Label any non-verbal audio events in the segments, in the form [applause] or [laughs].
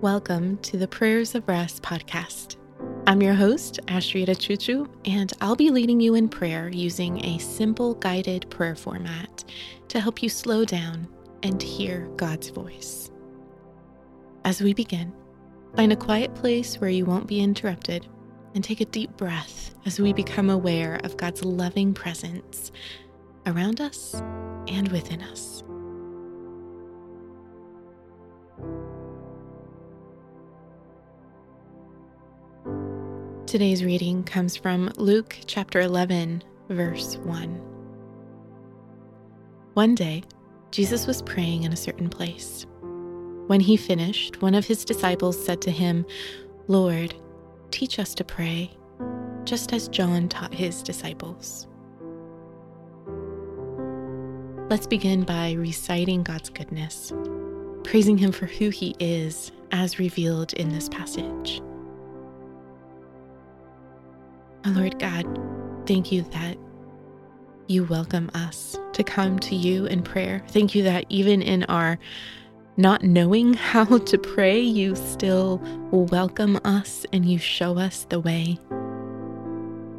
Welcome to the Prayers of Rest podcast. I'm your host, Asheritah Ciuciu, and I'll be leading you in prayer using a simple guided prayer format to help you slow down and hear God's voice. As we begin, find a quiet place where you won't be interrupted and take a deep breath as we become aware of God's loving presence around us and within us. Today's reading comes from Luke chapter 11, verse 1. One day, Jesus was praying in a certain place. When he finished, one of his disciples said to him, Lord, teach us to pray, just as John taught his disciples. Let's begin by reciting God's goodness, praising him for who he is as revealed in this passage. Oh, Lord God, thank you that you welcome us to come to you in prayer. Thank you that even in our not knowing [laughs] how to pray, you still welcome us and you show us the way.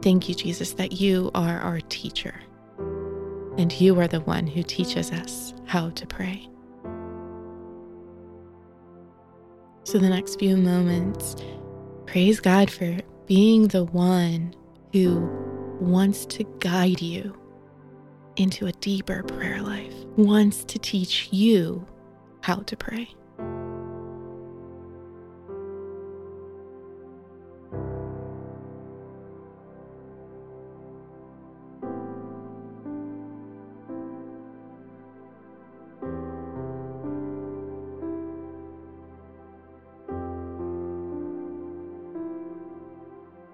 Thank you, Jesus, that you are our teacher and you are the one who teaches us how to pray. So, the next few moments, praise God for being the one who wants to guide you into a deeper prayer life, wants to teach you how to pray.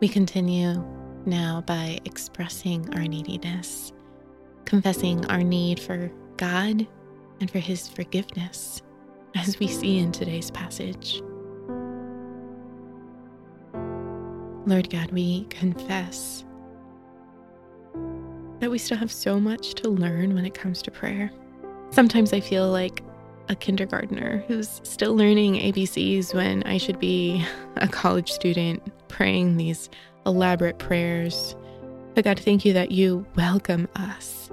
We continue now by expressing our neediness, confessing our need for God and for His forgiveness, as we see in today's passage. Lord God, we confess that we still have so much to learn when it comes to prayer. Sometimes I feel like a kindergartner who's still learning ABCs when I should be a college student praying these elaborate prayers. But God, thank you that you welcome us,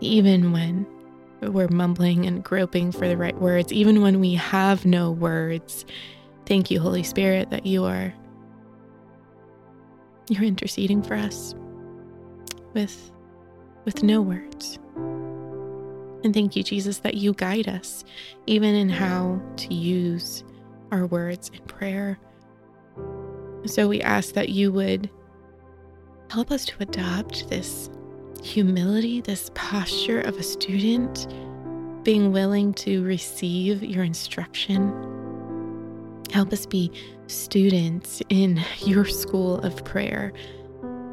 even when we're mumbling and groping for the right words, even when we have no words. Thank you, Holy Spirit, that you are you're interceding for us with with no words. And thank you, Jesus, that you guide us even in how to use our words in prayer. So we ask that you would help us to adopt this humility, this posture of a student, being willing to receive your instruction. Help us be students in your school of prayer,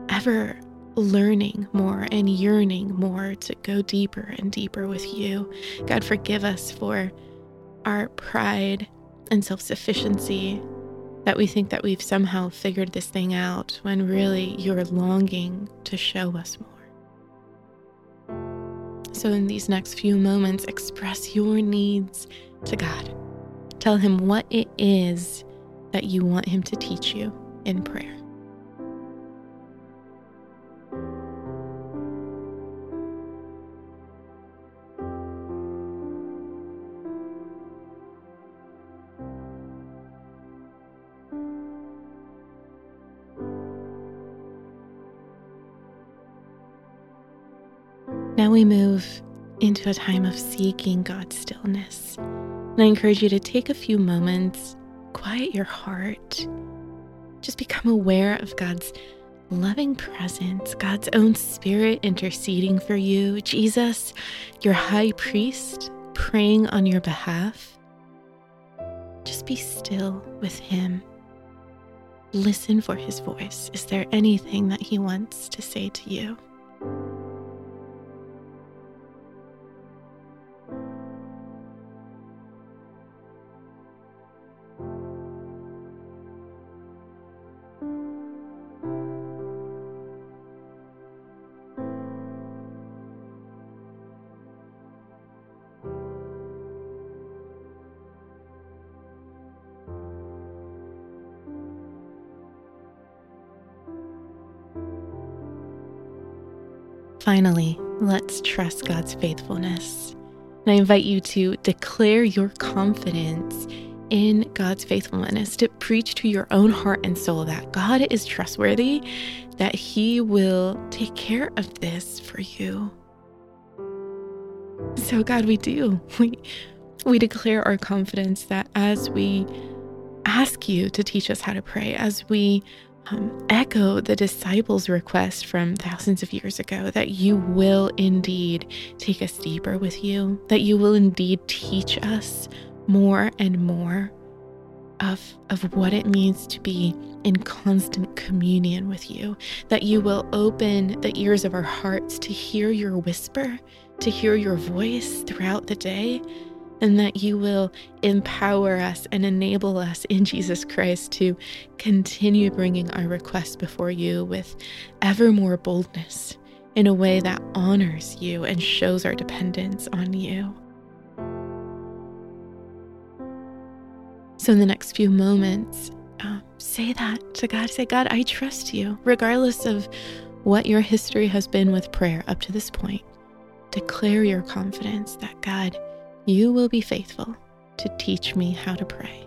ever learning more and yearning more to go deeper and deeper with you. God, forgive us for our pride and self sufficiency, that we think that we've somehow figured this thing out when really you're longing to show us more. So, in these next few moments, express your needs to God. Tell Him what it is that you want Him to teach you in prayer. Now we move into a time of seeking God's stillness. And I encourage you to take a few moments, quiet your heart, just become aware of God's loving presence, God's own spirit interceding for you, Jesus, your high priest, praying on your behalf. Just be still with Him. Listen for His voice. Is there anything that He wants to say to you? Finally, let's trust God's faithfulness. And I invite you to declare your confidence in God's faithfulness, to preach to your own heart and soul that God is trustworthy, that He will take care of this for you. So, God, we do. We, we declare our confidence that as we ask you to teach us how to pray, as we um, echo the disciples' request from thousands of years ago that you will indeed take us deeper with you, that you will indeed teach us more and more of, of what it means to be in constant communion with you, that you will open the ears of our hearts to hear your whisper, to hear your voice throughout the day, and that you will empower us and enable us in Jesus Christ to continue bringing our requests before you with ever more boldness in a way that honors you and shows our dependence on you. So, in the next few moments, uh, say that to God. Say, God, I trust you, regardless of what your history has been with prayer up to this point. Declare your confidence that God, you will be faithful to teach me how to pray.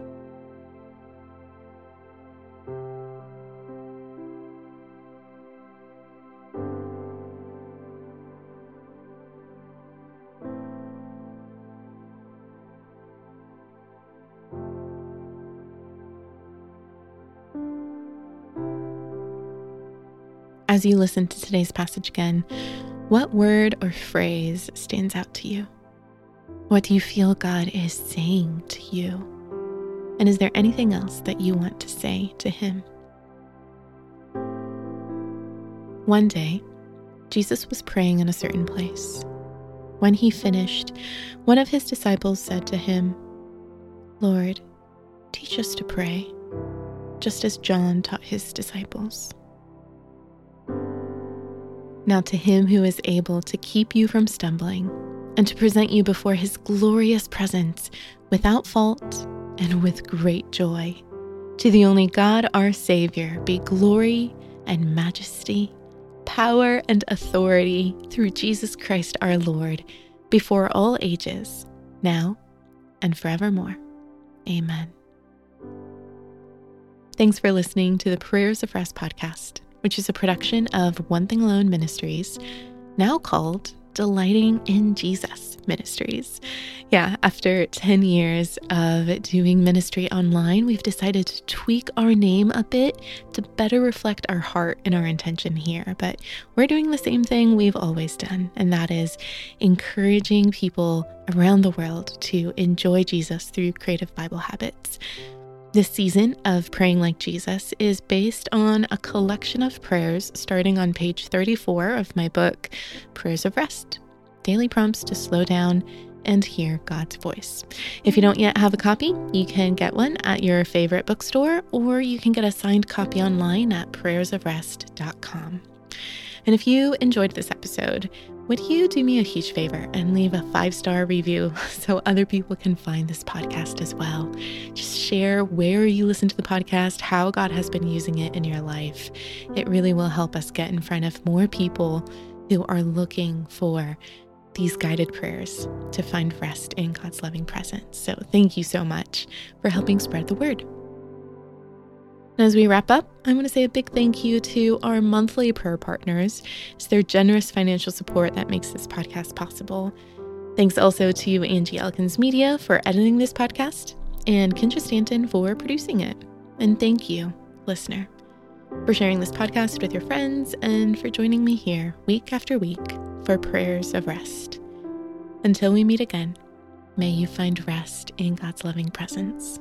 As you listen to today's passage again, what word or phrase stands out to you? What do you feel God is saying to you? And is there anything else that you want to say to Him? One day, Jesus was praying in a certain place. When he finished, one of his disciples said to him, Lord, teach us to pray, just as John taught his disciples. Now, to him who is able to keep you from stumbling and to present you before his glorious presence without fault and with great joy. To the only God, our Savior, be glory and majesty, power and authority through Jesus Christ our Lord, before all ages, now and forevermore. Amen. Thanks for listening to the Prayers of Rest podcast which is a production of One Thing Alone Ministries, now called Delighting in Jesus Ministries. Yeah, after 10 years of doing ministry online, we've decided to tweak our name a bit to better reflect our heart and our intention here. But we're doing the same thing we've always done, and that is encouraging people around the world to enjoy Jesus through creative Bible habits. This season of Praying Like Jesus is based on a collection of prayers starting on page 34 of my book, Prayers of Rest Daily Prompts to Slow Down and Hear God's Voice. If you don't yet have a copy, you can get one at your favorite bookstore or you can get a signed copy online at prayersofrest.com. And if you enjoyed this episode, would you do me a huge favor and leave a five star review [laughs] so other people can find this podcast as well? Just share where you listen to the podcast, how God has been using it in your life. It really will help us get in front of more people who are looking for these guided prayers to find rest in God's loving presence. So, thank you so much for helping spread the word. As we wrap up, I want to say a big thank you to our monthly prayer partners. It's their generous financial support that makes this podcast possible. Thanks also to Angie Elkins Media for editing this podcast and Kendra Stanton for producing it. And thank you, listener, for sharing this podcast with your friends and for joining me here week after week for prayers of rest. Until we meet again, may you find rest in God's loving presence.